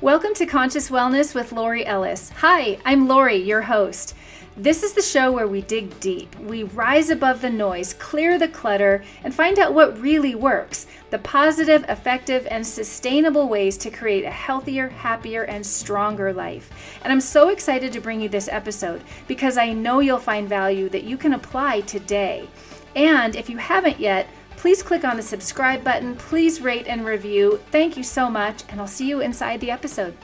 Welcome to Conscious Wellness with Lori Ellis. Hi, I'm Lori, your host. This is the show where we dig deep. We rise above the noise, clear the clutter, and find out what really works the positive, effective, and sustainable ways to create a healthier, happier, and stronger life. And I'm so excited to bring you this episode because I know you'll find value that you can apply today. And if you haven't yet, Please click on the subscribe button. Please rate and review. Thank you so much, and I'll see you inside the episode.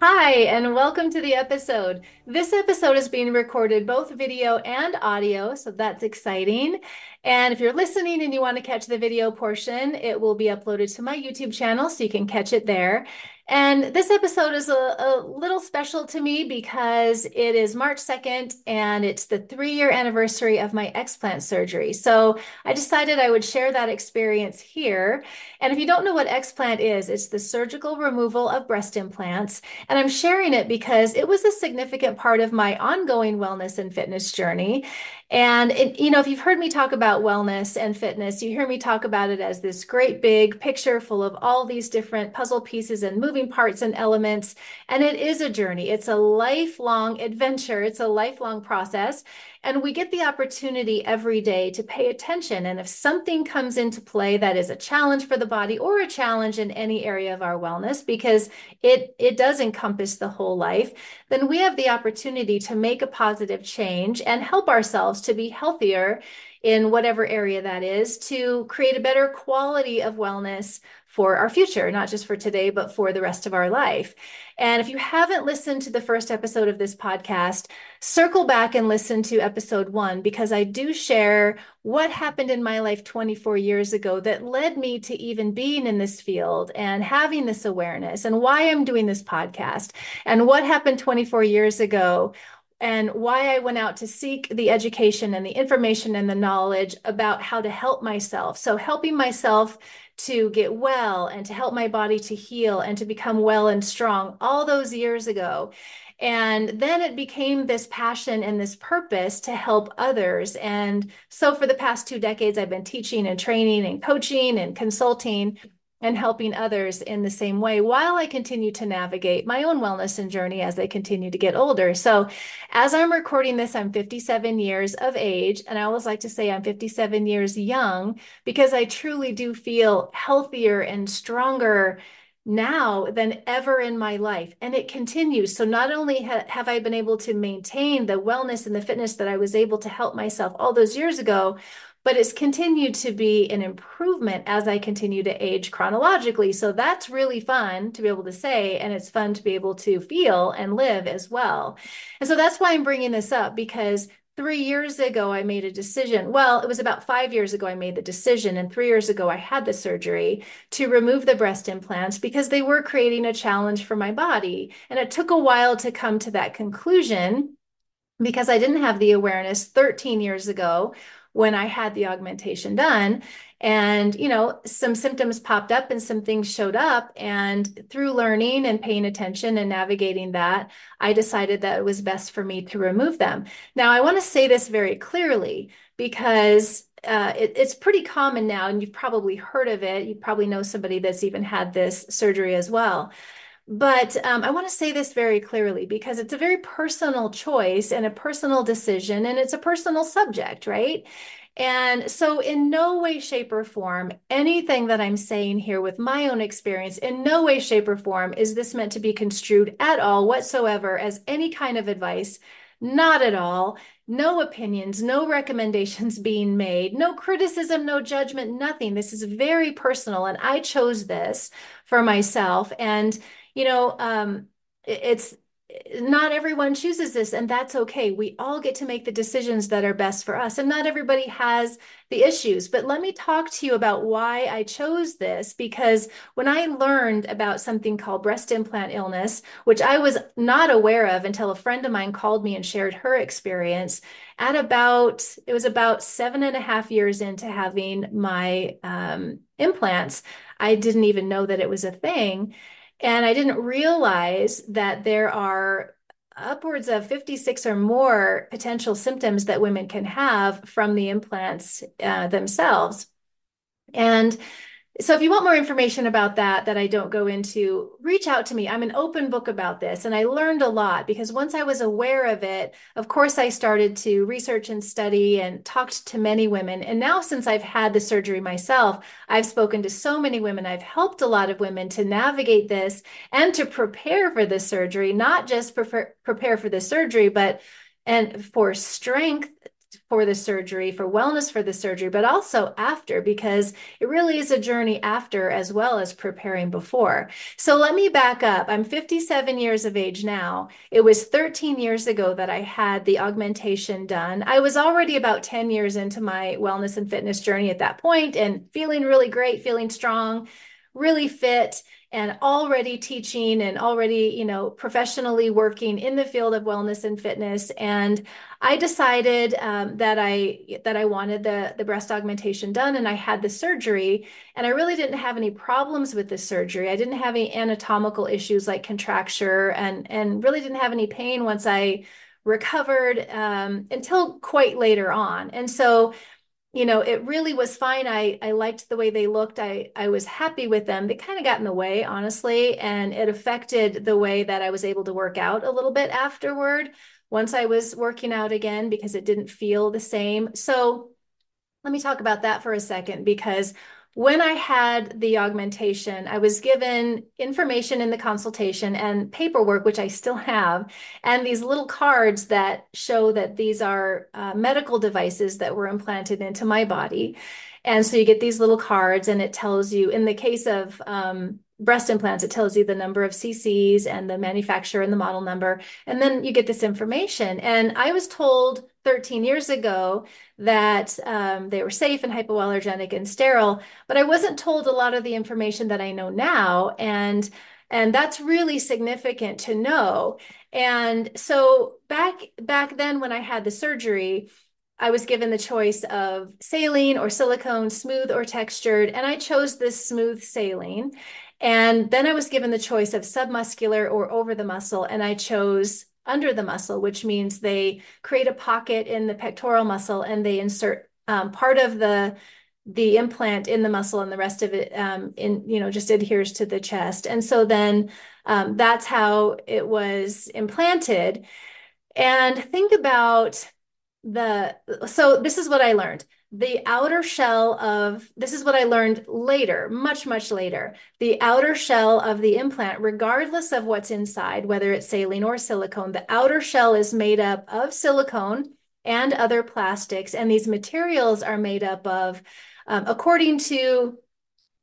Hi, and welcome to the episode. This episode is being recorded both video and audio, so that's exciting. And if you're listening and you want to catch the video portion, it will be uploaded to my YouTube channel, so you can catch it there. And this episode is a, a, little special to me because it is March 2nd and it's the three year anniversary of my explant surgery. So I decided I would share that experience here. And if you don't know what explant is, it's the surgical removal of breast implants. And I'm sharing it because it was a significant part of my ongoing wellness and fitness journey. And it, you know, if you've heard me talk about wellness and fitness, you hear me talk about it as this great big picture full of all these different puzzle pieces and moving parts and elements. And it is a journey. It's a lifelong adventure. It's a lifelong process. And we get the opportunity every day to pay attention. And if something comes into play that is a challenge for the body or a challenge in any area of our wellness, because it, it does encompass the whole life, then we have the opportunity to make a positive change and help ourselves to be healthier in whatever area that is to create a better quality of wellness for our future, not just for today, but for the rest of our life. And if you haven't listened to the first episode of this podcast, circle back and listen to episode one because I do share what happened in my life 24 years ago that led me to even being in this field and having this awareness and why I'm doing this podcast and what happened 24 years ago and why I went out to seek the education and the information and the knowledge about how to help myself. So, helping myself to get well and to help my body to heal and to become well and strong all those years ago. And then it became this passion and this purpose to help others. And so for the past two decades, I've been teaching and training and coaching and consulting and helping others in the same way while I continue to navigate my own wellness and journey as I continue to get older. So, as I'm recording this, I'm 57 years of age. And I always like to say I'm 57 years young because I truly do feel healthier and stronger now than ever in my life. And it continues. So, not only ha- have I been able to maintain the wellness and the fitness that I was able to help myself all those years ago, but it's continued to be an improvement as I continue to age chronologically. So that's really fun to be able to say, and it's fun to be able to feel and live as well. And so that's why I'm bringing this up because three years ago, I made a decision. Well, it was about five years ago, I made the decision. And three years ago, I had the surgery to remove the breast implants because they were creating a challenge for my body. And it took a while to come to that conclusion because I didn't have the awareness 13 years ago when I had the augmentation done. And, you know, some symptoms popped up and some things showed up. And through learning and paying attention and navigating that, I decided that it was best for me to remove them. Now, I want to say this very clearly because uh, it, it's pretty common now, and you've probably heard of it. You probably know somebody that's even had this surgery as well. But um, I want to say this very clearly because it's a very personal choice and a personal decision, and it's a personal subject, right? And so, in no way, shape, or form, anything that I'm saying here with my own experience, in no way, shape, or form is this meant to be construed at all whatsoever as any kind of advice. Not at all. No opinions, no recommendations being made, no criticism, no judgment, nothing. This is very personal. And I chose this for myself. And you know, um, it's not everyone chooses this and that's okay. We all get to make the decisions that are best for us and not everybody has the issues. But let me talk to you about why i chose this because when i learned about something called breast implant illness which i was not aware of until a friend of mine called me and shared her experience at about it was about seven and a half years into having my um, implants i didn't even know that it was a thing and I didn't realize that there are upwards of 56 or more potential symptoms that women can have from the implants uh, themselves. And so if you want more information about that that I don't go into, reach out to me. I'm an open book about this and I learned a lot because once I was aware of it, of course I started to research and study and talked to many women. And now since I've had the surgery myself, I've spoken to so many women. I've helped a lot of women to navigate this and to prepare for the surgery, not just prepare, prepare for the surgery, but and for strength for the surgery, for wellness for the surgery, but also after, because it really is a journey after as well as preparing before. So let me back up. I'm 57 years of age now. It was 13 years ago that I had the augmentation done. I was already about 10 years into my wellness and fitness journey at that point and feeling really great, feeling strong, really fit and already teaching and already you know professionally working in the field of wellness and fitness. And i decided um, that i that i wanted the the breast augmentation done and i had the surgery and i really didn't have any problems with the surgery. I didn't have any anatomical issues like contracture and and really didn't have any pain once i recovered um, until quite later on. And so you know, it really was fine. I I liked the way they looked. I I was happy with them. They kind of got in the way, honestly, and it affected the way that I was able to work out a little bit afterward once I was working out again because it didn't feel the same. So, let me talk about that for a second because when I had the augmentation, I was given information in the consultation and paperwork, which I still have, and these little cards that show that these are uh, medical devices that were implanted into my body. And so you get these little cards, and it tells you, in the case of um, breast implants, it tells you the number of cc's and the manufacturer and the model number. And then you get this information. And I was told 13 years ago that um, they were safe and hypoallergenic and sterile, but I wasn't told a lot of the information that I know now. And and that's really significant to know. And so back back then when I had the surgery, I was given the choice of saline or silicone, smooth or textured, and I chose this smooth saline. And then I was given the choice of submuscular or over the muscle, and I chose under the muscle, which means they create a pocket in the pectoral muscle and they insert um, part of the the implant in the muscle and the rest of it um, in you know just adheres to the chest. And so then um, that's how it was implanted. And think about the so this is what i learned the outer shell of this is what I learned later, much, much later. The outer shell of the implant, regardless of what's inside, whether it's saline or silicone, the outer shell is made up of silicone and other plastics. And these materials are made up of, um, according to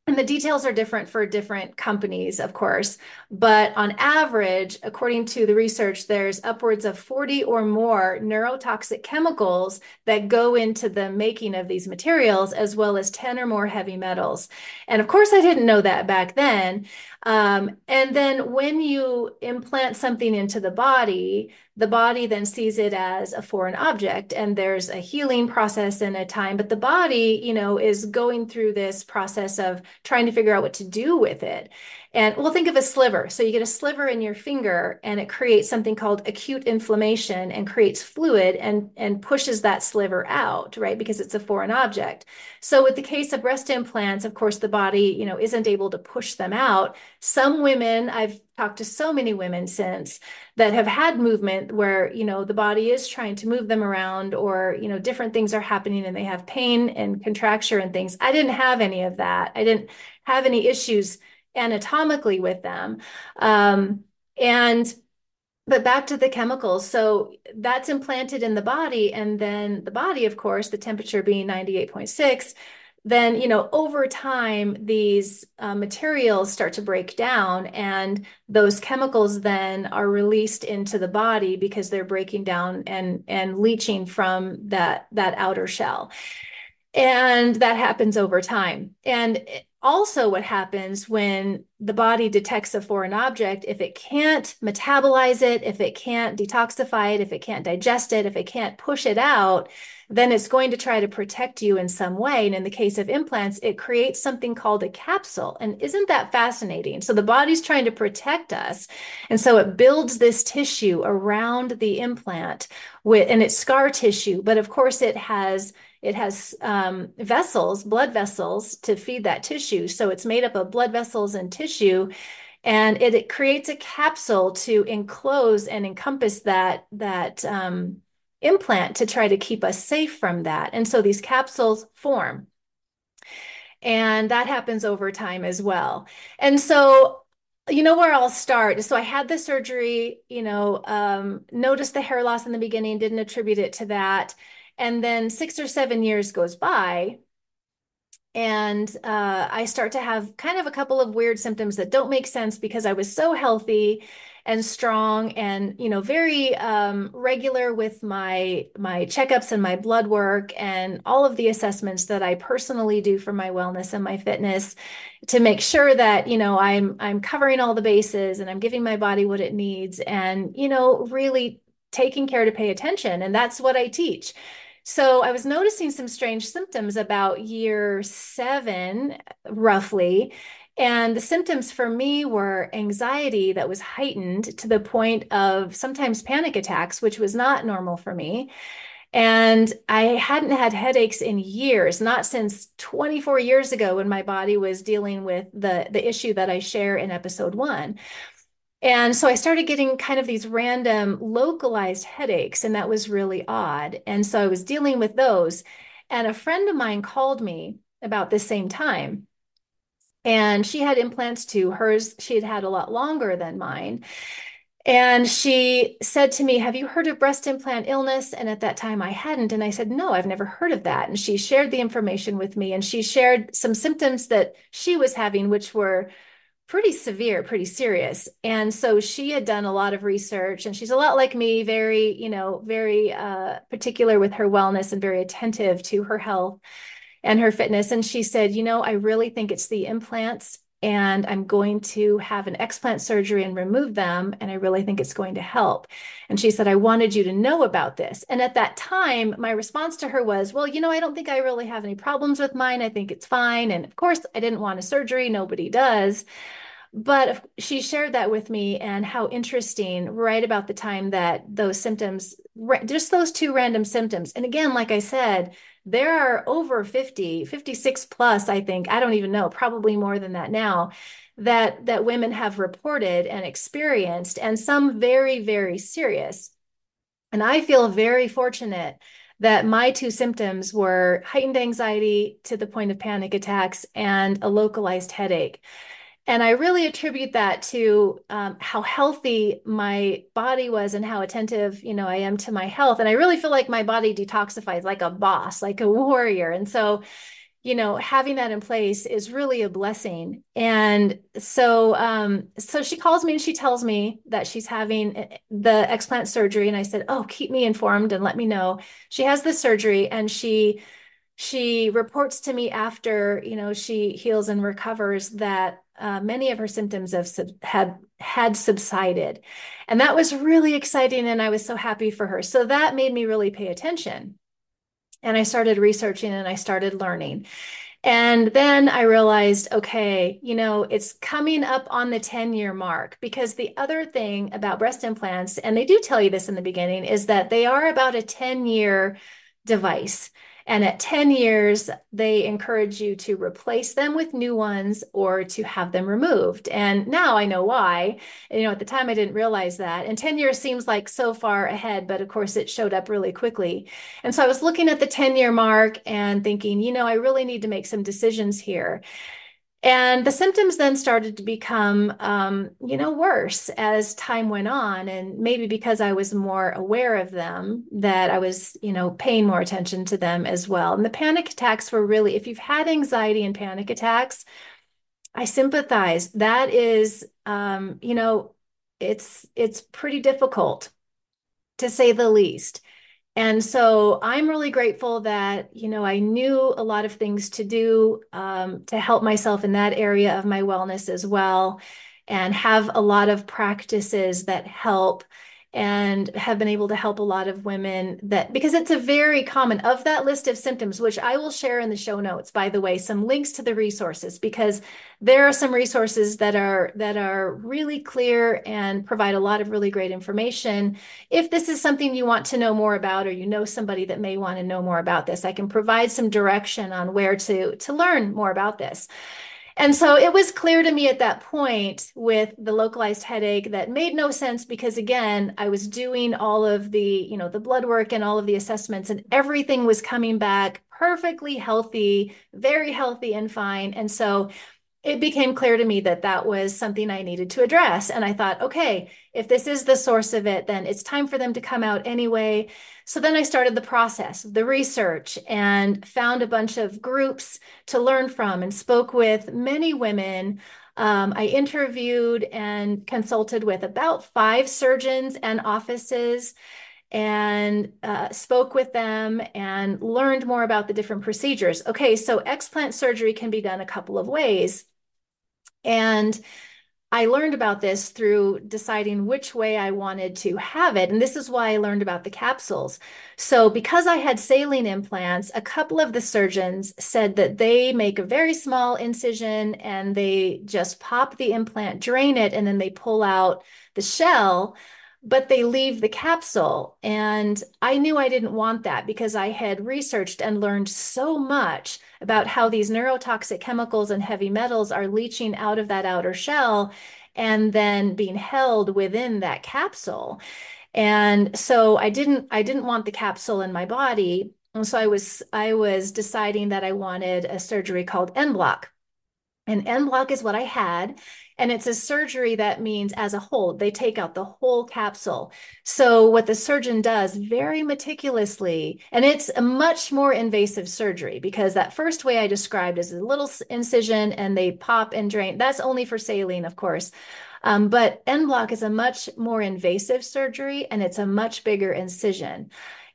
and the details are different for different companies, of course. But on average, according to the research, there's upwards of 40 or more neurotoxic chemicals that go into the making of these materials, as well as 10 or more heavy metals. And of course, I didn't know that back then. Um, and then when you implant something into the body, the body then sees it as a foreign object and there's a healing process and a time but the body you know is going through this process of trying to figure out what to do with it and we'll think of a sliver. So you get a sliver in your finger and it creates something called acute inflammation and creates fluid and and pushes that sliver out right? Because it's a foreign object. So with the case of breast implants of course the body you know isn't able to push them out. Some women i've talked to so many women since that have had movement where you know the body is trying to move them around or you know different things are happening and they have pain and contracture and things. I didn't have any of that. I didn't have any issues anatomically with them. Um, and but back to the chemicals. So that's implanted in the body and then the body of course the temperature being 98.6 then you know over time these uh, materials start to break down and those chemicals then are released into the body because they're breaking down and and leaching from that that outer shell and that happens over time. And also what happens when the body detects a foreign object if it can't metabolize it if it can't detoxify it if it can't digest it if it can't push it out then it's going to try to protect you in some way. And in the case of implants it creates something called a capsule. And isn't that fascinating? So the body's trying to protect us. And so it builds this tissue around the implant with and it's scar tissue but of course it has it has um, vessels, blood vessels to feed that tissue. So it's made up of blood vessels and tissue. And it, it creates a capsule to enclose and encompass that, that um, implant to try to keep us safe from that. And so these capsules form. And that happens over time as well. And so you know where I'll start. So I had the surgery, you know, um, noticed the hair loss in the beginning, didn't attribute it to that. And then six or seven years goes by, and uh, I start to have kind of a couple of weird symptoms that don't make sense because I was so healthy and strong and you know very um, regular with my my checkups and my blood work and all of the assessments that I personally do for my wellness and my fitness to make sure that you know I'm I'm covering all the bases and I'm giving my body what it needs and you know really taking care to pay attention. And that's what I teach so I was noticing some strange symptoms about year seven, roughly. And the symptoms for me were anxiety that was heightened to the point of sometimes panic attacks, which was not normal for me. And I hadn't had headaches in years, not since 24 years ago when my body was dealing with the, the issue that I share in episode one. And so I started getting kind of these random localized headaches, and that was really odd. And so I was dealing with those. And a friend of mine called me about the same time. And she had implants too. Hers, she had had a lot longer than mine. And she said to me, Have you heard of breast implant illness? And at that time I hadn't. And I said, No, I've never heard of that. And she shared the information with me and she shared some symptoms that she was having, which were pretty severe, pretty serious. And so she had done a lot of research and she's a lot like me, very, you know, very uh, particular with her wellness and very attentive to her health and her fitness. And she said, you know, I really think it's the implants and I'm going to have an explant surgery and remove them. And I really think it's going to help. And she said, I wanted you to know about this. And at that time, my response to her was, Well, you know, I don't think I really have any problems with mine. I think it's fine. And of course, I didn't want a surgery. Nobody does. But she shared that with me and how interesting, right about the time that those symptoms, just those two random symptoms. And again, like I said, there are over 50 56 plus i think i don't even know probably more than that now that that women have reported and experienced and some very very serious. And i feel very fortunate that my two symptoms were heightened anxiety to the point of panic attacks and a localized headache and I really attribute that to um, how healthy my body was and how attentive, you know, I am to my health. And I really feel like my body detoxifies like a boss, like a warrior. And so, you know, having that in place is really a blessing. And so, um, so she calls me and she tells me that she's having eh, the explant surgery. And I said, "Oh, keep me informed and let me know." She has the surgery, and she she reports to me after you know she heals and recovers that uh, many of her symptoms have had had subsided. And that was really exciting and i was so happy for her. So that made me really pay attention. And i started researching and i started learning. And then I realized, okay, you know, it's coming up on the 10 year mark because the other thing about breast implants, and they do tell you this in the beginning, is that they are about a 10 year device. And at 10 years, they encourage you to replace them with new ones or to have them removed. And now I know why. You know, at the time I didn't realize that. And 10 years seems like so far ahead, but of course it showed up really quickly. And so I was looking at the 10 year mark and thinking, you know, I really need to make some decisions here. And the symptoms then started to become, um, you know, worse as time went on. And maybe because I was more aware of them, that I was, you know, paying more attention to them as well. And the panic attacks were really, if you've had anxiety and panic attacks, I sympathize. That is, um, you know, it's it's pretty difficult to say the least. And so I'm really grateful that, you know, I knew a lot of things to do um, to help myself in that area of my wellness as well, and have a lot of practices that help and have been able to help a lot of women that because it's a very common of that list of symptoms which i will share in the show notes by the way some links to the resources because there are some resources that are that are really clear and provide a lot of really great information. If this is something you want to know more about or you know somebody that may want to know more about this i can provide some direction on where to to learn more about this and so it was clear to me at that point with the localized headache that made no sense because again, I was doing all of the, you know, the blood work and all of the assessments and everything was coming back perfectly healthy, very healthy and fine. And so it became clear to me that that was something I needed to address. And I thought, okay, if this is the source of it, then it's time for them to come out anyway. So then I started the process, the research, and found a bunch of groups to learn from and spoke with many women. Um, I interviewed and consulted with about five surgeons and offices and uh, spoke with them and learned more about the different procedures. Okay, so explant surgery can be done a couple of ways. And I learned about this through deciding which way I wanted to have it. And this is why I learned about the capsules. So, because I had saline implants, a couple of the surgeons said that they make a very small incision and they just pop the implant, drain it, and then they pull out the shell but they leave the capsule. And I knew I didn't want that because I had researched and learned so much about how these neurotoxic chemicals and heavy metals are leaching out of that outer shell and then being held within that capsule. And so I didn't I didn't want the capsule in my body. And so I was I was deciding that I wanted a surgery called en bloc. And en bloc is what I had. And it's a surgery that means as a whole, they take out the whole capsule. So, what the surgeon does very meticulously, and it's a much more invasive surgery because that first way I described is a little incision and they pop and drain. That's only for saline, of course. Um, but en bloc is a much more invasive surgery and it's a much bigger incision.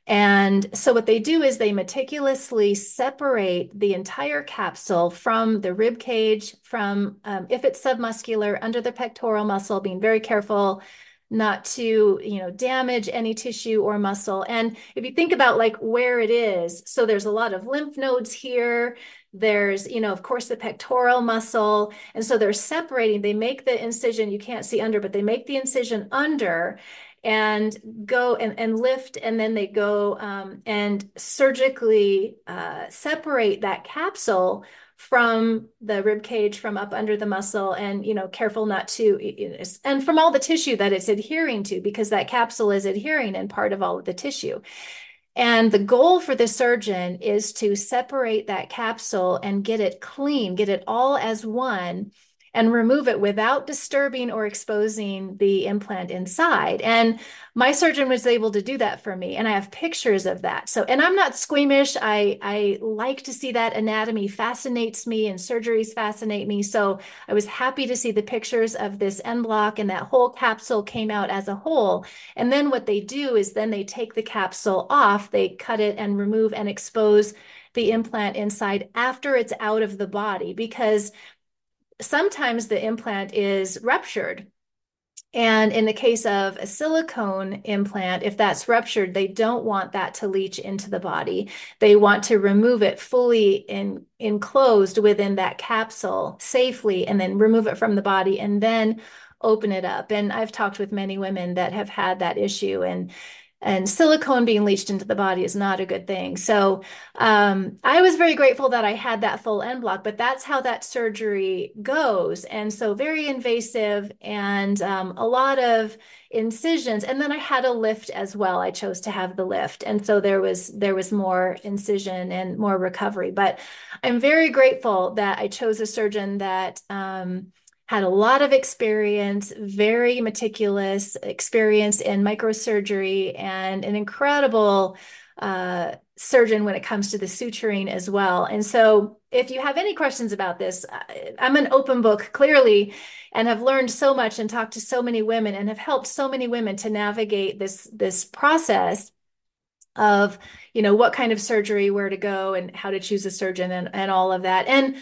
And so what they do is they meticulously separate the entire capsule from the rib cage, from um, if it's submuscular under the pectoral muscle, being very careful not to you know damage any tissue or muscle. And if you think about like where it is so there's a lot of lymph nodes here. There's you know of course the pectoral muscle. And so they're separating. They make the incision you can't see under but they make the incision under and go and, and lift and then they go um, and surgically uh, separate that capsule from the rib cage from up under the muscle and you know careful not to and from all the tissue that it's adhering to because that capsule is adhering in part of all of the tissue. And the goal for the surgeon is to separate that capsule and get it clean get it all as one and remove it without disturbing or exposing the implant inside. And my surgeon was able to do that for me. And I have pictures of that. So, and I'm not squeamish. I, I like to see that anatomy fascinates me and surgeries fascinate me. So I was happy to see the pictures of this en bloc and that whole capsule came out as a whole. And then what they do is then they take the capsule off, they cut it and remove and expose the implant inside after it's out of the body because sometimes the implant is ruptured. And in the case of a silicone implant, if that's ruptured, they don't want that to leach into the body. They want to remove it fully in, enclosed within that capsule safely and then remove it from the body and then open it up. And I've talked with many women that have had that issue and and silicone being leached into the body is not a good thing. So um, I was very grateful that I had that full en bloc, but that's how that surgery goes. And so very invasive and um, a lot of incisions. And then I had a lift as well. I chose to have the lift. And so there was there was more incision and more recovery. But I'm very grateful that I chose a surgeon that um, had a lot of experience, very meticulous experience in microsurgery, and an incredible uh, surgeon when it comes to the suturing as well. And so, if you have any questions about this, I'm an open book clearly and have learned so much and talked to so many women and have helped so many women to navigate this this process of you know what kind of surgery where to go and how to choose a surgeon and, and all of that and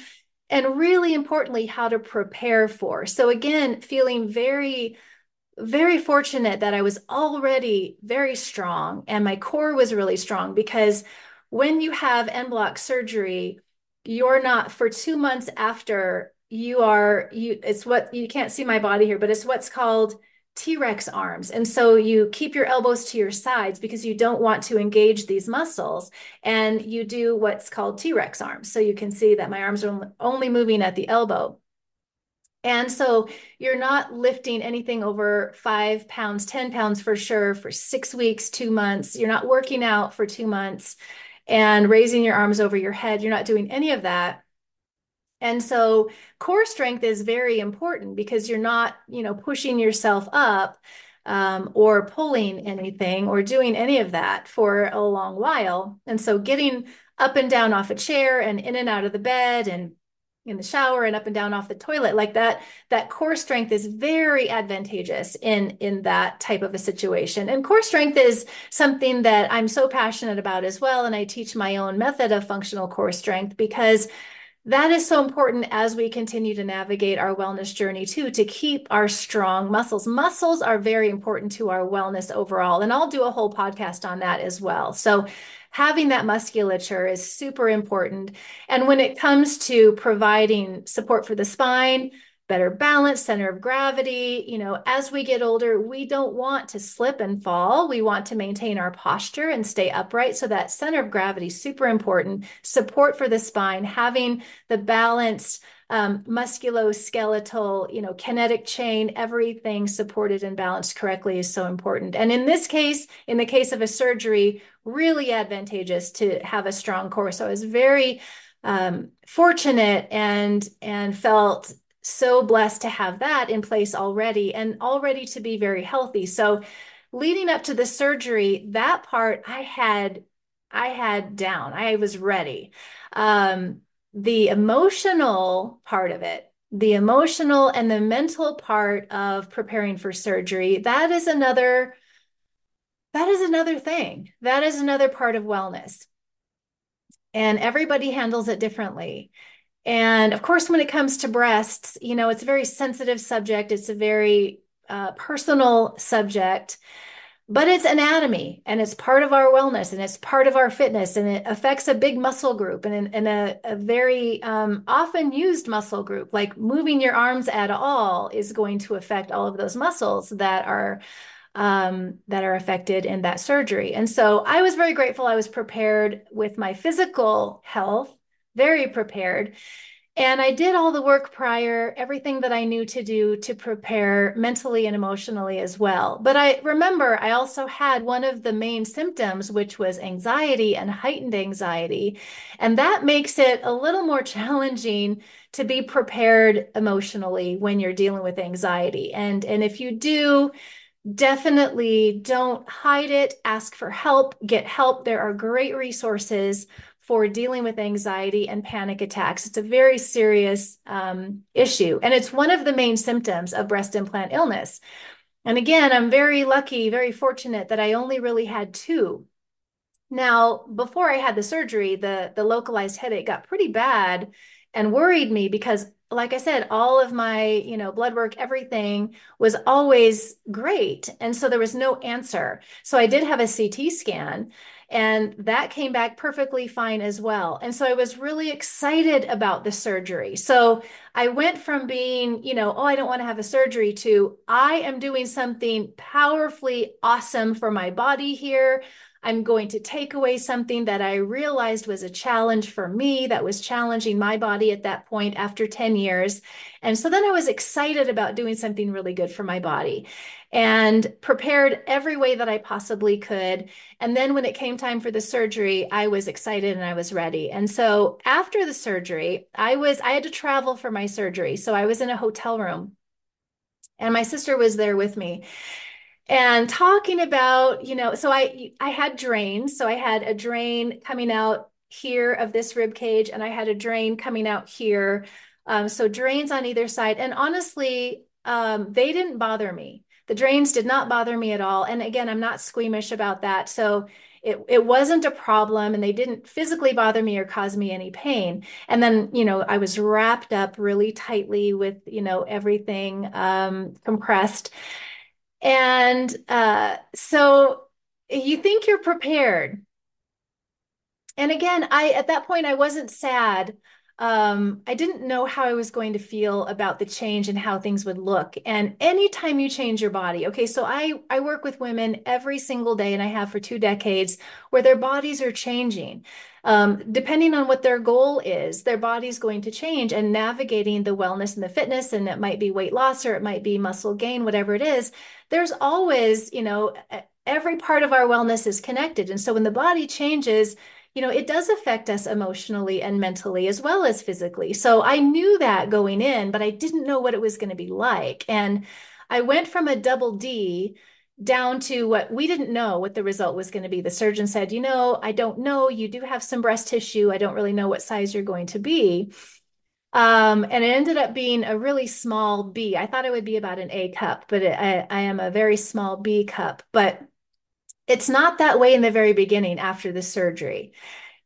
and really importantly how to prepare for. So again feeling very very fortunate that i was already very strong and my core was really strong because when you have en bloc surgery you're not for two months after you are you it's what you can't see my body here but it's what's called T-Rex arms. And so you keep your elbows to your sides because you don't want to engage these muscles. And you do what's called T-Rex arms. So you can see that my arms are only moving at the elbow. And so you're not lifting anything over five pounds, 10 pounds for sure, for six weeks, two months. You're not working out for two months and raising your arms over your head. You're not doing any of that. And so core strength is very important because you're not, you know, pushing yourself up um, or pulling anything or doing any of that for a long while. And so getting up and down off a chair and in and out of the bed and in the shower and up and down off the toilet like that that core strength is very advantageous in in that type of a situation and core strength is something that i'm so passionate about as well and i teach my own method of functional core strength because that is so important as we continue to navigate our wellness journey too to keep our strong muscles. Muscles are very important to our wellness overall and i'll do a whole podcast on that as well. So having that musculature is super important. And when it comes to providing support for the spine better balance, center of gravity. You know, as we get older, we don't want to slip and fall. We want to maintain our posture and stay upright. So that center of gravity is super important. Support for the spine, having the balanced um, musculoskeletal, you know, kinetic chain, everything supported and balanced correctly is so important. And in this case, in the case of a surgery, really advantageous to have a strong core. So I was very um, fortunate and and felt so blessed to have that in place already and already to be very healthy. So leading up to the surgery, that part I had I had down. I was ready. Um, the emotional part of it, the emotional and the mental part of preparing for surgery, that is another that is another thing. That is another part of wellness. And everybody handles it differently. And of course, when it comes to breasts, you know, it's a very sensitive subject. It's a very uh, personal subject, but it's anatomy and it's part of our wellness and it's part of our fitness and it affects a big muscle group and, and a, a very um, often used muscle group. Like moving your arms at all is going to affect all of those muscles that are um, that are affected in that surgery. And so I was very grateful. I was prepared with my physical health very prepared. And I did all the work prior, everything that I knew to do to prepare mentally and emotionally as well. But I remember I also had one of the main symptoms, which was anxiety and heightened anxiety. And that makes it a little more challenging to be prepared emotionally when you're dealing with anxiety. And, and if you do, definitely don't hide it, ask for help, get help. There are great resources for dealing with anxiety and panic attacks. It's a very serious um, issue, and it's one of the main symptoms of breast implant illness. And again, I'm very lucky, very fortunate that I only really had two. Now, before I had the surgery, the, the localized headache got pretty bad and worried me because like I said, all of my, you know, blood work, everything was always great. And so there was no answer. So I did have a CT scan and that came back perfectly fine as well. And so I was really excited about the surgery. So I went from being, you know, oh, I don't want to have a surgery to I am doing something powerfully awesome for my body here. I'm going to take away something that I realized was a challenge for me, that was challenging my body at that point after 10 years. And so then I was excited about doing something really good for my body and prepared every way that I possibly could. And then when it came time for the surgery, I was excited and I was ready. And so after the surgery, I was, I had to travel for my surgery. So I was in a hotel room and my sister was there with me and talking about you know so i i had drains so i had a drain coming out here of this rib cage and i had a drain coming out here um, so drains on either side and honestly um, they didn't bother me the drains did not bother me at all. And again, I'm not squeamish about that. So it, it wasn't a problem and they didn't physically bother me or cause me any pain. And then, you know, I was wrapped up really tightly with, you know, everything um, compressed. And uh, so you think you're prepared. And again, I at that point I wasn't sad um, I didn't know how I was going to feel about the change and how things would look. And anytime you change your body, okay, so I, I work with women every single day, and I have for two decades, where their bodies are changing. Um, depending on what their goal is, their body's going to change and navigating the wellness and the fitness, and it might be weight loss or it might be muscle gain, whatever it is. There's always, you know, every part of our wellness is connected. And so when the body changes, you know, it does affect us emotionally and mentally as well as physically. So I knew that going in, but I didn't know what it was going to be like. And I went from a double D down to what we didn't know what the result was going to be. The surgeon said, you know, I don't know. You do have some breast tissue. I don't really know what size you're going to be. Um, and it ended up being a really small B. I thought it would be about an A cup, but it, I, I am a very small B cup. But it's not that way in the very beginning after the surgery.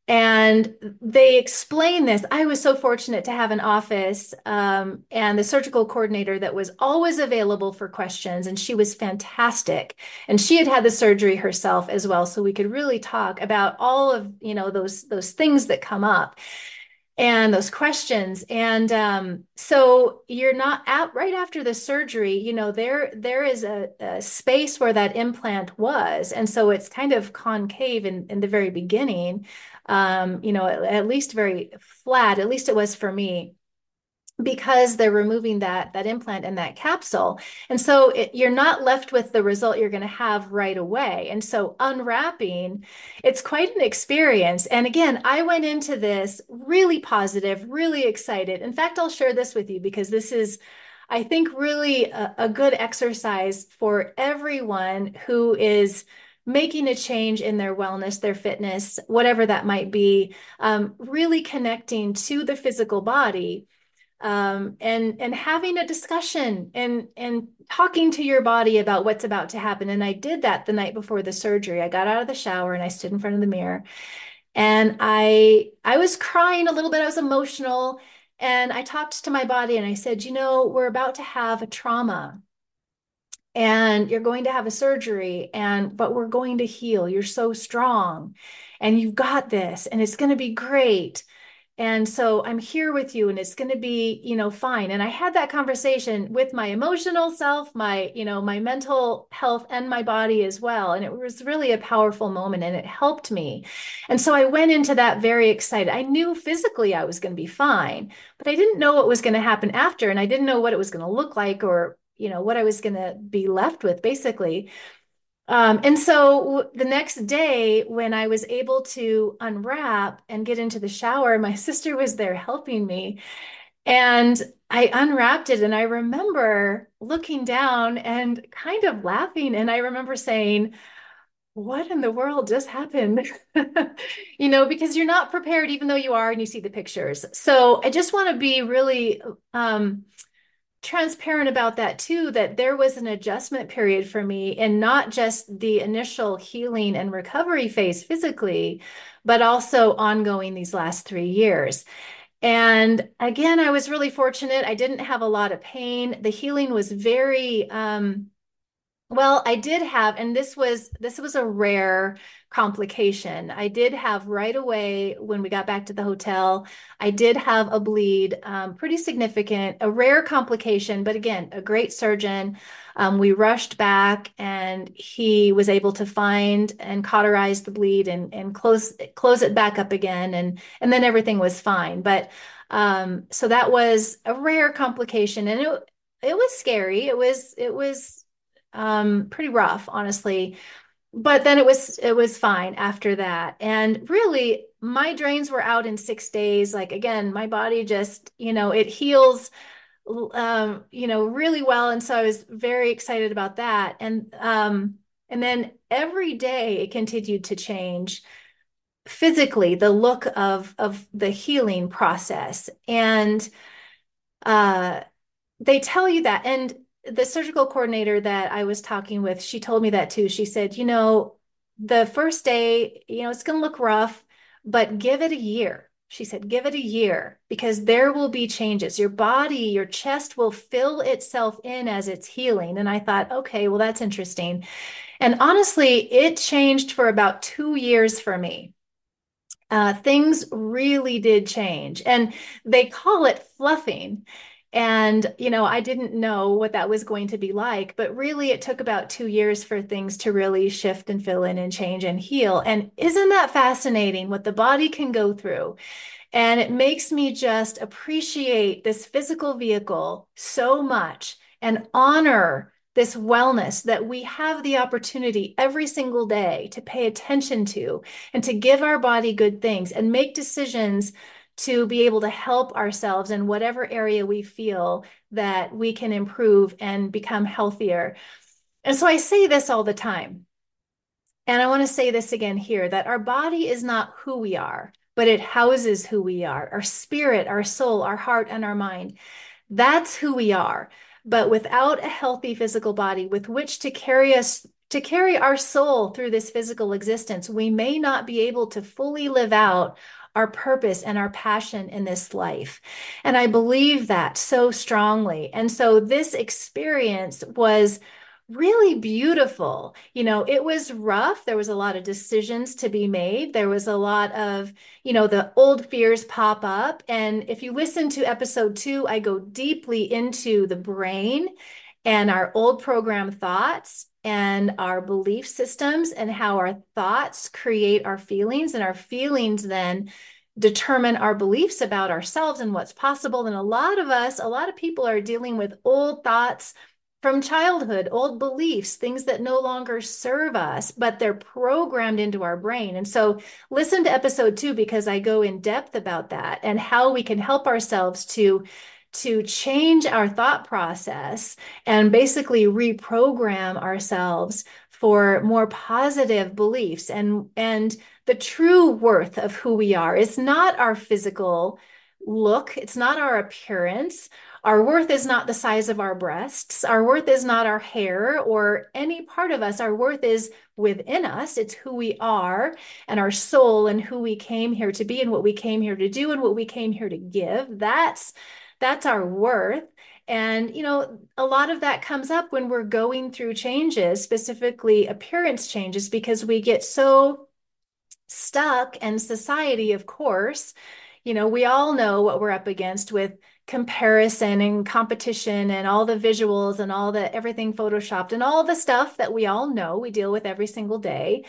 And they explain this. I was so fortunate to have an office um, and the surgical coordinator that was always available for questions. And she was fantastic. And she had had the surgery herself as well. So we could really talk about all of, you know, those, those things that come up and those questions. And um, so you're not at right after the surgery you know there there is a, a, space where that implant was. And so it's kind of concave in, in the very beginning. Um, you know at, at least very flat at least it was for me because they're removing that that implant and that capsule. And so it, you're not left with the result you're going to have right away. And so unwrapping it's quite an experience. And again i went into this really positive really excited. In fact i'll share this with you because this is i think really a, a good exercise for everyone who is making a change in their wellness, their fitness, whatever that might be, um, really connecting to the physical body um, and and having a discussion and and talking to your body about what's about to happen. And I did that the night before the surgery. I got out of the shower and I stood in front of the mirror, and I I was crying a little bit. I was emotional, and I talked to my body and I said, you know, we're about to have a trauma. And you're going to have a surgery, and but we're going to heal. You're so strong, and you've got this, and it's going to be great and so i'm here with you and it's going to be you know fine. And i had that conversation with my emotional self my you know my mental health and my body as well. And it was really a powerful moment and it helped me. And so i went into that very excited. I knew physically i was going to be fine but i didn't know what was going to happen after and i didn't know what it was going to look like or you know what i was going to be left with basically um, and so the next day, when I was able to unwrap and get into the shower, my sister was there helping me. And I unwrapped it, and I remember looking down and kind of laughing. And I remember saying, What in the world just happened? you know, because you're not prepared, even though you are, and you see the pictures. So I just want to be really um, transparent about that too that there was an adjustment period for me and not just the initial healing and recovery phase physically but also ongoing these last 3 years. And again i was really fortunate. I didn't have a lot of pain. The healing was very um, well, I did have, and this was this was a rare complication. I did have right away when we got back to the hotel. I did have a bleed, um, pretty significant, a rare complication, but again, a great surgeon. Um, we rushed back, and he was able to find and cauterize the bleed and and close close it back up again, and and then everything was fine. But um, so that was a rare complication, and it it was scary. It was it was um, pretty rough, honestly. But then it was it was fine after that. And really, my drains were out in six days. Like again, my body just you know it heals um, you know, really well. And so I was very excited about that. And um, and then every day it continued to change physically, the look of of the healing process. And uh they tell you that. And the surgical coordinator that I was talking with, she told me that too. She said, you know, the first day, you know, it's going to look rough, but give it a year. She said, give it a year because there will be changes. Your body, your chest will fill itself in as it's healing. And I thought, okay, well, that's interesting. And honestly, it changed for about two years for me. Uh, things really did change. And they call it fluffing. And, you know, I didn't know what that was going to be like, but really it took about two years for things to really shift and fill in and change and heal. And isn't that fascinating what the body can go through? And it makes me just appreciate this physical vehicle so much and honor this wellness that we have the opportunity every single day to pay attention to and to give our body good things and make decisions to be able to help ourselves in whatever area we feel that we can improve and become healthier. And so I say this all the time. And I want to say this again here that our body is not who we are, but it houses who we are our spirit, our soul, our heart, and our mind. That's who we are. But without a healthy physical body with which to carry us to carry our soul through this physical existence, we may not be able to fully live out our purpose and our passion in this life. And I believe that so strongly. And so this experience was really beautiful. You know, it was rough. There was a lot of decisions to be made. There was a lot of, you know, the old fears pop up. And if you listen to episode two, I go deeply into the brain and our old program thoughts and our belief systems and how our thoughts create our feelings and our feelings then determine our beliefs about ourselves and what's possible and a lot of us a lot of people are dealing with old thoughts from childhood, old beliefs, things that no longer serve us, but they're programmed into our brain. And so listen to episode two because I go in depth about that and how we can help ourselves to to change our thought process and basically reprogram ourselves for more positive beliefs. And and the true worth of who we are is not our physical look. It's not our appearance. Our worth is not the size of our breasts. Our worth is not our hair or any part of us. Our worth is within us. It's who we are and our soul and who we came here to be and what we came here to do and what we came here to give. That's that's our worth. And, you know, a lot of that comes up when we're going through changes, specifically appearance changes, because we get so stuck and society, of course. You know, we all know what we're up against with comparison and competition and all the visuals and all the everything photoshopped and all the stuff that we all know we deal with every single day.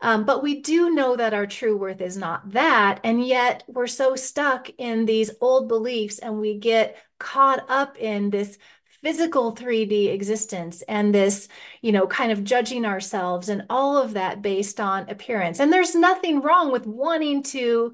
Um, but we do know that our true worth is not that. And yet we're so stuck in these old beliefs and we get caught up in this physical 3D existence and this, you know, kind of judging ourselves and all of that based on appearance. And there's nothing wrong with wanting to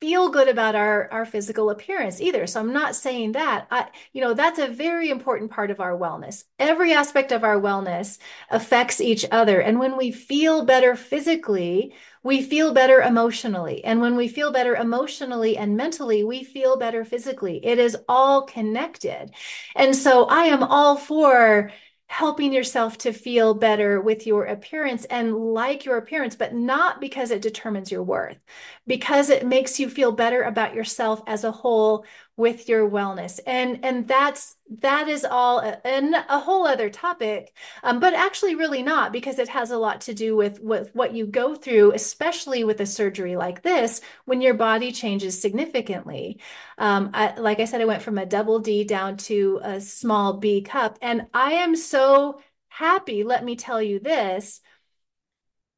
feel good about our our physical appearance either. So i'm not saying that. I you know that's a very important part of our wellness. Every aspect of our wellness affects each other. And when we feel better physically we feel better emotionally. And when we feel better emotionally and mentally we feel better physically. It is all connected. And so i am all for helping yourself to feel better with your appearance and like your appearance, but not because it determines your worth, because it makes you feel better about yourself as a whole with your wellness. And and that's that is all a, a whole other topic, um, but actually really not because it has a lot to do with, with what you go through, especially with a surgery like this, when your body changes significantly. Um, I, like I said, I went from a double D down to a small B cup, and I am so happy. Let me tell you this.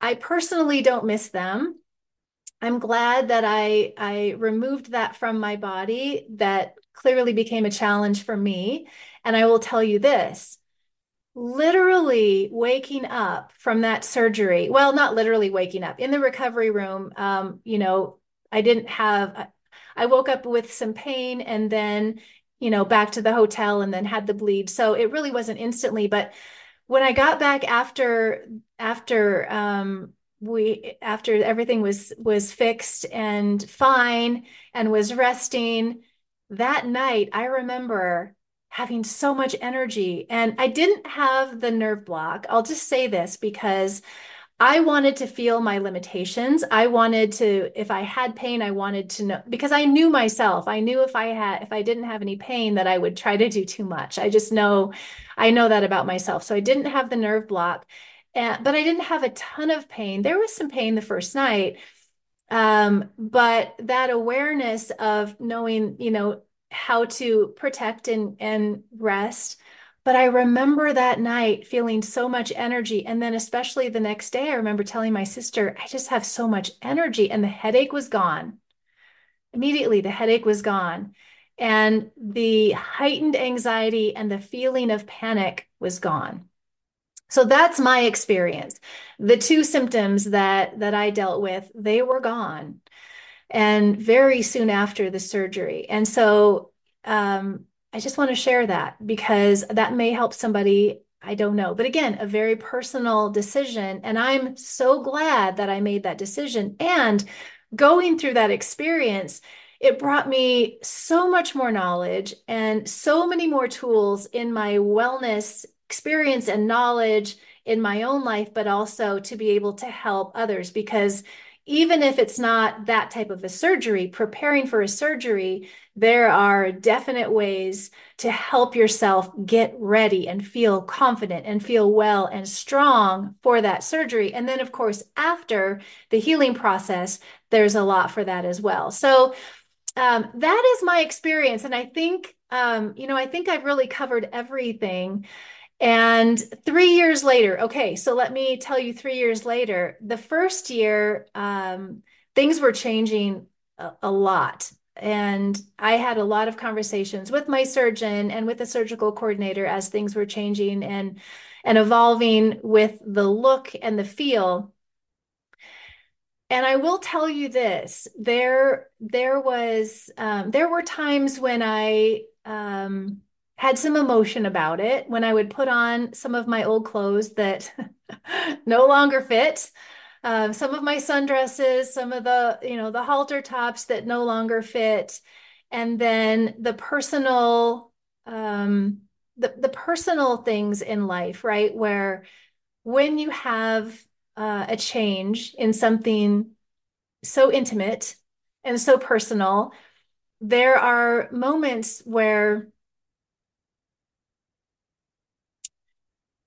I personally don't miss them. I'm glad that I I removed that from my body that clearly became a challenge for me. And I will tell you this literally waking up from that surgery well not literally waking up in the recovery room um, you know I didn't have I woke up with some pain and then you know back to the hotel and then had the bleed. So it really wasn't instantly but when I got back after after um, we after everything was was fixed and fine and was resting that night i remember having so much energy. And I didn't have the nerve block. I'll just say this because I wanted to feel my limitations. I wanted to, if I had pain, I wanted to know because I knew myself. I knew if I had, if I didn't have any pain, that I would try to do too much. I just know, I know that about myself. So I didn't have the nerve block, and, but I didn't have a ton of pain. There was some pain the first night. Um, but that awareness of knowing, you know, how to protect and, and rest. But I remember that night feeling so much energy. And then, especially the next day, I remember telling my sister, I just have so much energy. And the headache was gone. Immediately, the headache was gone. And the heightened anxiety and the feeling of panic was gone. So that's my experience. The two symptoms that that I dealt with, they were gone and very soon after the surgery. And so um, I just want to share that because that may help somebody. I don't know. But again, a very personal decision. And I'm so glad that I made that decision. And going through that experience, it brought me so much more knowledge and so many more tools in my wellness experience and knowledge in my own life, but also to be able to help others because even if it's not that type of a surgery, preparing for a surgery, there are definite ways to help yourself get ready and feel confident and feel well and strong for that surgery. And then, of course, after the healing process, there's a lot for that as well. So, um, that is my experience. And I think, um, you know, I think I've really covered everything. And three years later, okay, so let me tell you three years later, the first year, um, things were changing a, a, lot. And I had a lot of conversations with my surgeon and with the surgical coordinator as things were changing and, and evolving with the look and the feel. And I will tell you this: there, there was, um, there were times when I um, had some emotion about it when I would put on some of my old clothes that no longer fit. Uh, some of my sundresses, some of the, you know, the halter tops that no longer fit. And then the personal, um, the, the personal things in life, right? Where when you have uh, a change in something so intimate and so personal, there are moments where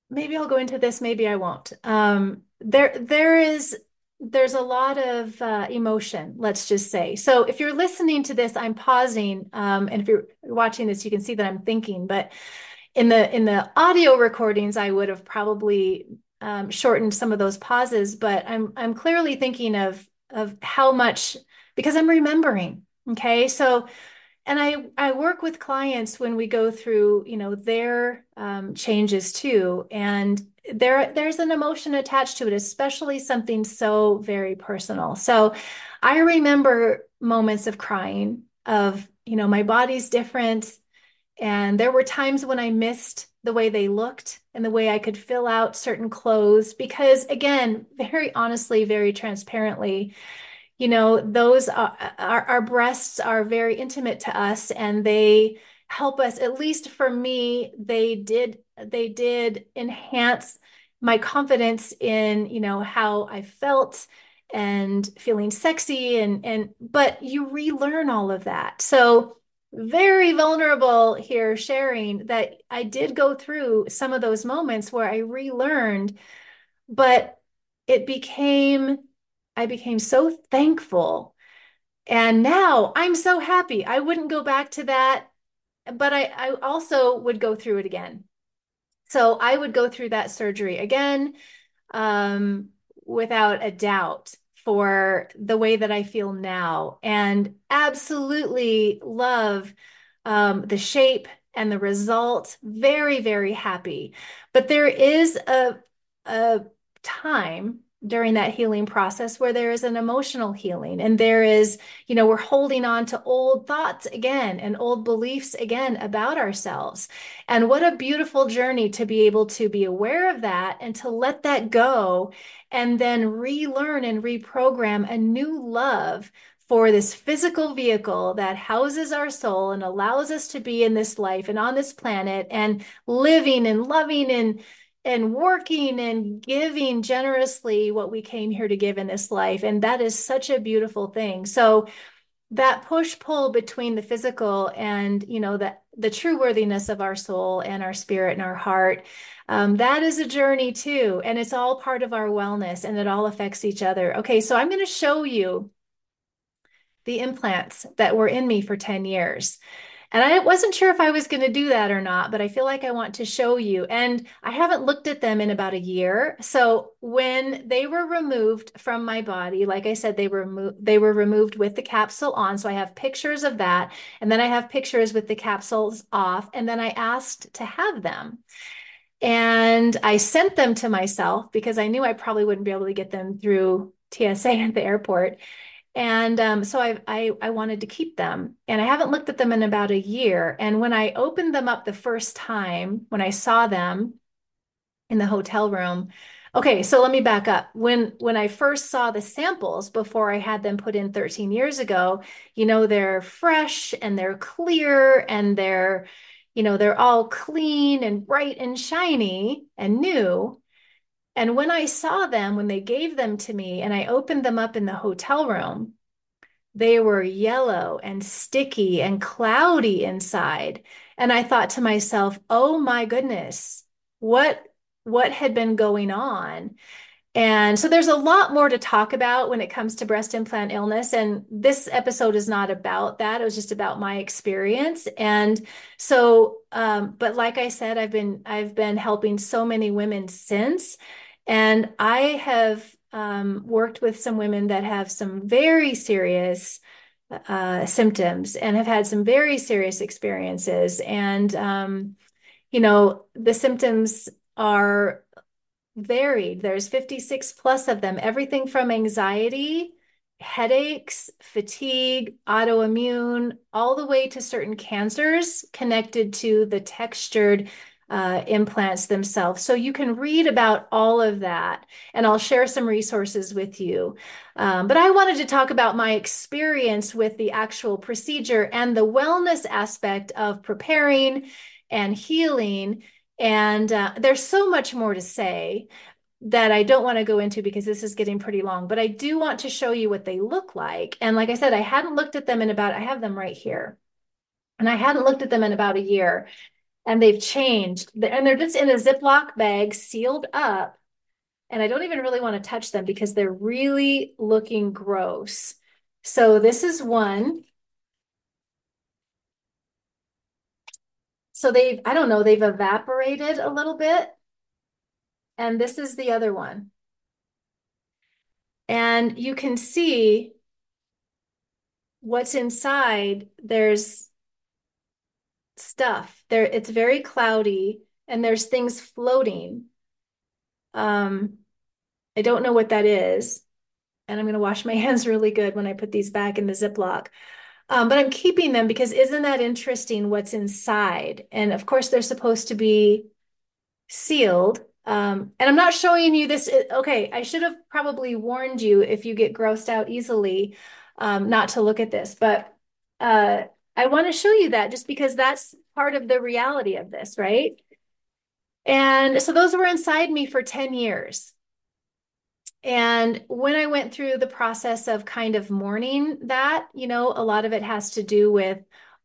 maybe I'll go into this, maybe I won't. Um, there, there is, there's a lot of uh, emotion, let's just say. So if you're listening to this, I'm pausing, um, and if you're watching this, you can see that I'm thinking. But in the in the audio recordings, I would have probably um, shortened some of those pauses. But I'm I'm clearly thinking of of how much because I'm remembering. Okay, so and I, I work with clients when we go through, you know, their um, changes too. And there, there's an emotion attached to it, especially something so very personal. So I remember moments of crying of, you know, my body's different. And there were times when I missed the way they looked and the way I could fill out certain clothes because, again, very honestly, very transparently, you know those are, our, our breasts are very intimate to us and they help us at least for me they did they did enhance my confidence in you know how i felt and feeling sexy and and but you relearn all of that. So very vulnerable here sharing that i did go through some of those moments where i relearned but it became I became so thankful. And now I'm so happy. I wouldn't go back to that, but I, I also would go through it again. So I would go through that surgery again um, without a doubt for the way that I feel now and absolutely love um, the shape and the result. Very, very happy. But there is a, a time during that healing process where there is an emotional healing and there is you know we're holding on to old thoughts again and old beliefs again about ourselves. And what a beautiful journey to be able to be aware of that and to let that go and then relearn and reprogram a new love for this physical vehicle that houses our soul and allows us to be in this life and on this planet and living and loving and and working and giving generously what we came here to give in this life. And that is such a beautiful thing. So that push pull between the physical and you know the the true worthiness of our soul and our spirit and our heart um, that is a journey too. And it's all part of our wellness and it all affects each other. Okay so i'm going to show you the implants that were in me for 10 years and I wasn't sure if I was going to do that or not, but I feel like I want to show you. And I haven't looked at them in about a year. So when they were removed from my body, like I said, they were they were removed with the capsule on. So I have pictures of that, and then I have pictures with the capsules off, and then I asked to have them. And I sent them to myself because I knew I probably wouldn't be able to get them through TSA at the airport. And um, so I, I, I wanted to keep them, and I haven't looked at them in about a year. And when I opened them up the first time, when I saw them in the hotel room, okay, so let me back up. When when I first saw the samples before I had them put in 13 years ago, you know, they're fresh and they're clear and they're, you know, they're all clean and bright and shiny and new. And when I saw them, when they gave them to me and I opened them up in the hotel room, they were yellow and sticky and cloudy inside. And I thought to myself, oh my goodness, what what had been going on? And so there's a lot more to talk about when it comes to breast implant illness. And this episode is not about that. It was just about my experience. And so, um, but like I said, I've been I've been helping so many women since. And I have um, worked with some women that have some very serious uh, symptoms and have had some very serious experiences. And, um, you know, the symptoms are varied. There's 56 plus of them, everything from anxiety, headaches, fatigue, autoimmune, all the way to certain cancers connected to the textured uh, implants themselves. So you can read about all of that, and I'll share some resources with you. Um, but I wanted to talk about my experience with the actual procedure and the wellness aspect of preparing and healing. And uh, there's so much more to say that I don't want to go into because this is getting pretty long, but I do want to show you what they look like. And like I said, I hadn't looked at them in about, I have them right here. And I hadn't looked at them in about a year and they've changed and they're just in a Ziploc bag sealed up. And I don't even really want to touch them because they're really looking gross. So this is one. So they've, I don't know, they've evaporated a little bit. And this is the other one. And you can see what's inside. There's stuff. There, it's very cloudy and there's things floating. Um, I don't know what that is. And I'm going to wash my hands really good when I put these back in the Ziploc. Um, but I'm keeping them because isn't that interesting what's inside? And of course, they're supposed to be sealed. Um, and I'm not showing you this. Okay, I should have probably warned you if you get grossed out easily um, not to look at this. But uh, I want to show you that just because that's part of the reality of this, right? And so those were inside me for 10 years. And when I went through the process of kind of mourning that, you know, a lot of it has to do with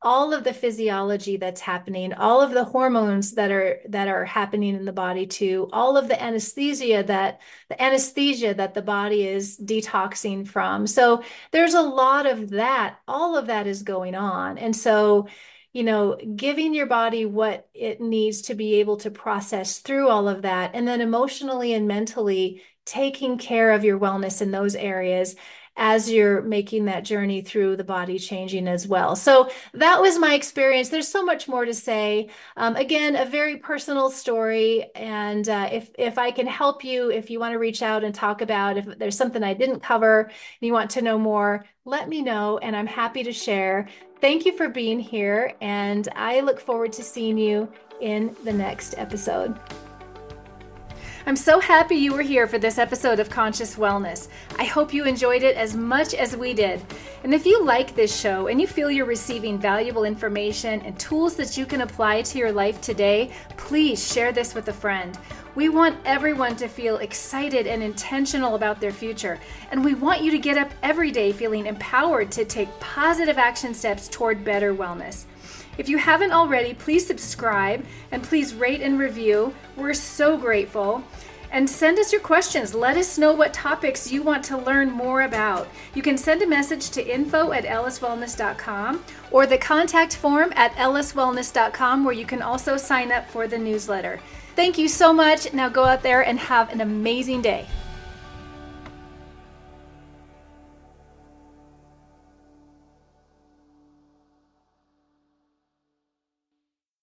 all of the physiology that's happening all of the hormones that are that are happening in the body too all of the anesthesia that the anesthesia that the body is detoxing from. So there's a lot of that all of that is going on. And so you know giving your body what it needs to be able to process through all of that and then emotionally and mentally taking care of your wellness in those areas as you're making that journey through the body changing as well. So that was my experience. There's so much more to say. Um, again, a very personal story. And uh, if if I can help you, if you want to reach out and talk about if there's something I didn't cover and you want to know more, let me know, and I'm happy to share. Thank you for being here, and I look forward to seeing you in the next episode. I'm so happy you were here for this episode of Conscious Wellness. I hope you enjoyed it as much as we did. And if you like this show and you feel you're receiving valuable information and tools that you can apply to your life today, please share this with a friend. We want everyone to feel excited and intentional about their future, and we want you to get up every day feeling empowered to take positive action steps toward better wellness. If you haven't already, please subscribe and please rate and review. We're so grateful. And send us your questions. Let us know what topics you want to learn more about. You can send a message to info at elliswellness.com or the contact form at elliswellness.com where you can also sign up for the newsletter. Thank you so much. Now go out there and have an amazing day.